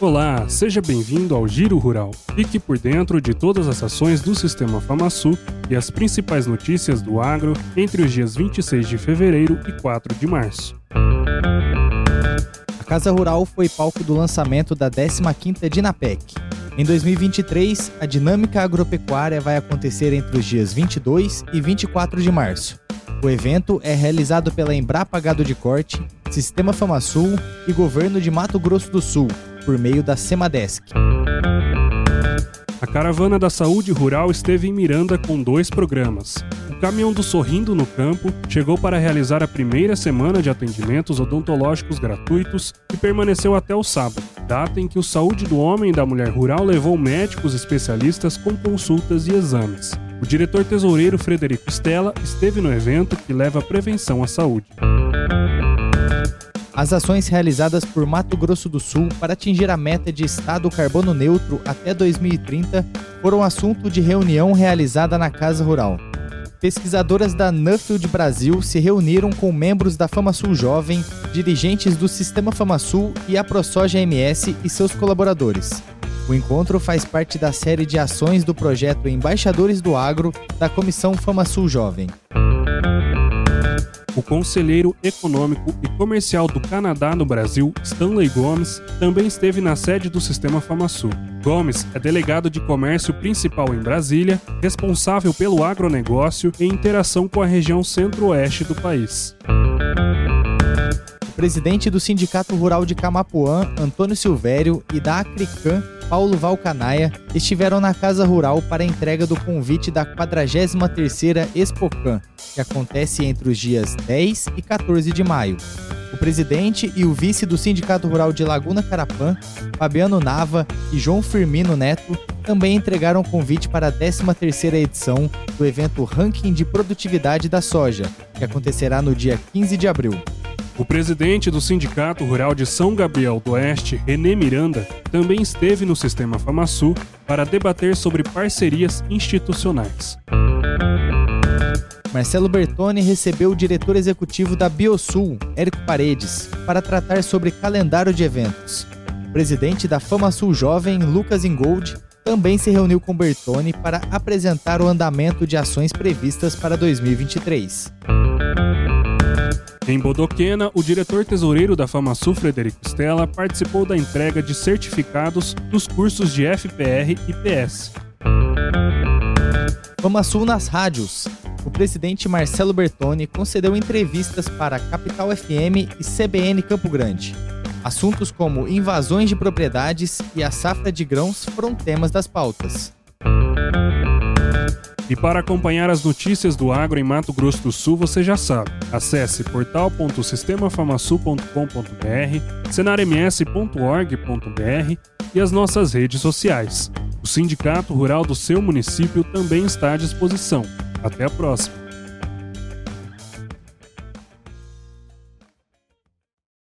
Olá, seja bem-vindo ao Giro Rural. Fique por dentro de todas as ações do Sistema FamaSul e as principais notícias do agro entre os dias 26 de fevereiro e 4 de março. A Casa Rural foi palco do lançamento da 15ª Dinapec. Em 2023, a dinâmica agropecuária vai acontecer entre os dias 22 e 24 de março. O evento é realizado pela Embrapa Gado de Corte, Sistema FamaSul e Governo de Mato Grosso do Sul, por meio da Semadesc. A Caravana da Saúde Rural esteve em Miranda com dois programas. O Caminhão do Sorrindo no Campo chegou para realizar a primeira semana de atendimentos odontológicos gratuitos e permaneceu até o sábado, data em que o Saúde do Homem e da Mulher Rural levou médicos especialistas com consultas e exames. O diretor tesoureiro Frederico Stella esteve no evento que leva prevenção à saúde. As ações realizadas por Mato Grosso do Sul para atingir a meta de estado carbono neutro até 2030 foram assunto de reunião realizada na Casa Rural. Pesquisadoras da Nuffield Brasil se reuniram com membros da FamaSul Jovem, dirigentes do Sistema FamaSul e a ProSoja MS e seus colaboradores. O encontro faz parte da série de ações do projeto Embaixadores do Agro da Comissão FamaSul Jovem. O conselheiro econômico e comercial do Canadá no Brasil, Stanley Gomes, também esteve na sede do Sistema FamaSul. Gomes é delegado de comércio principal em Brasília, responsável pelo agronegócio e interação com a região centro-oeste do país. O presidente do Sindicato Rural de Camapuã, Antônio Silvério, e da Acrican, Paulo Valcanaia, estiveram na Casa Rural para a entrega do convite da 43ª Expocan, que acontece entre os dias 10 e 14 de maio. O presidente e o vice do Sindicato Rural de Laguna Carapã, Fabiano Nava e João Firmino Neto, também entregaram convite para a 13ª edição do evento Ranking de Produtividade da Soja, que acontecerá no dia 15 de abril. O presidente do Sindicato Rural de São Gabriel do Oeste, René Miranda, também esteve no Sistema FamaSul para debater sobre parcerias institucionais. Marcelo Bertoni recebeu o diretor executivo da Biosul, Érico Paredes, para tratar sobre calendário de eventos. O presidente da FamaSul Jovem, Lucas Ingold, também se reuniu com Bertoni para apresentar o andamento de ações previstas para 2023. Em Bodoquena, o diretor tesoureiro da FamaSul, Frederico Stella, participou da entrega de certificados dos cursos de FPR e PS. FamaSul nas rádios. O presidente Marcelo Bertoni concedeu entrevistas para Capital FM e CBN Campo Grande. Assuntos como invasões de propriedades e a safra de grãos foram temas das pautas. E para acompanhar as notícias do agro em Mato Grosso do Sul, você já sabe. Acesse portal.sistemafamasul.com.br, cenarms.org.br e as nossas redes sociais. O Sindicato Rural do seu município também está à disposição. Até a próxima!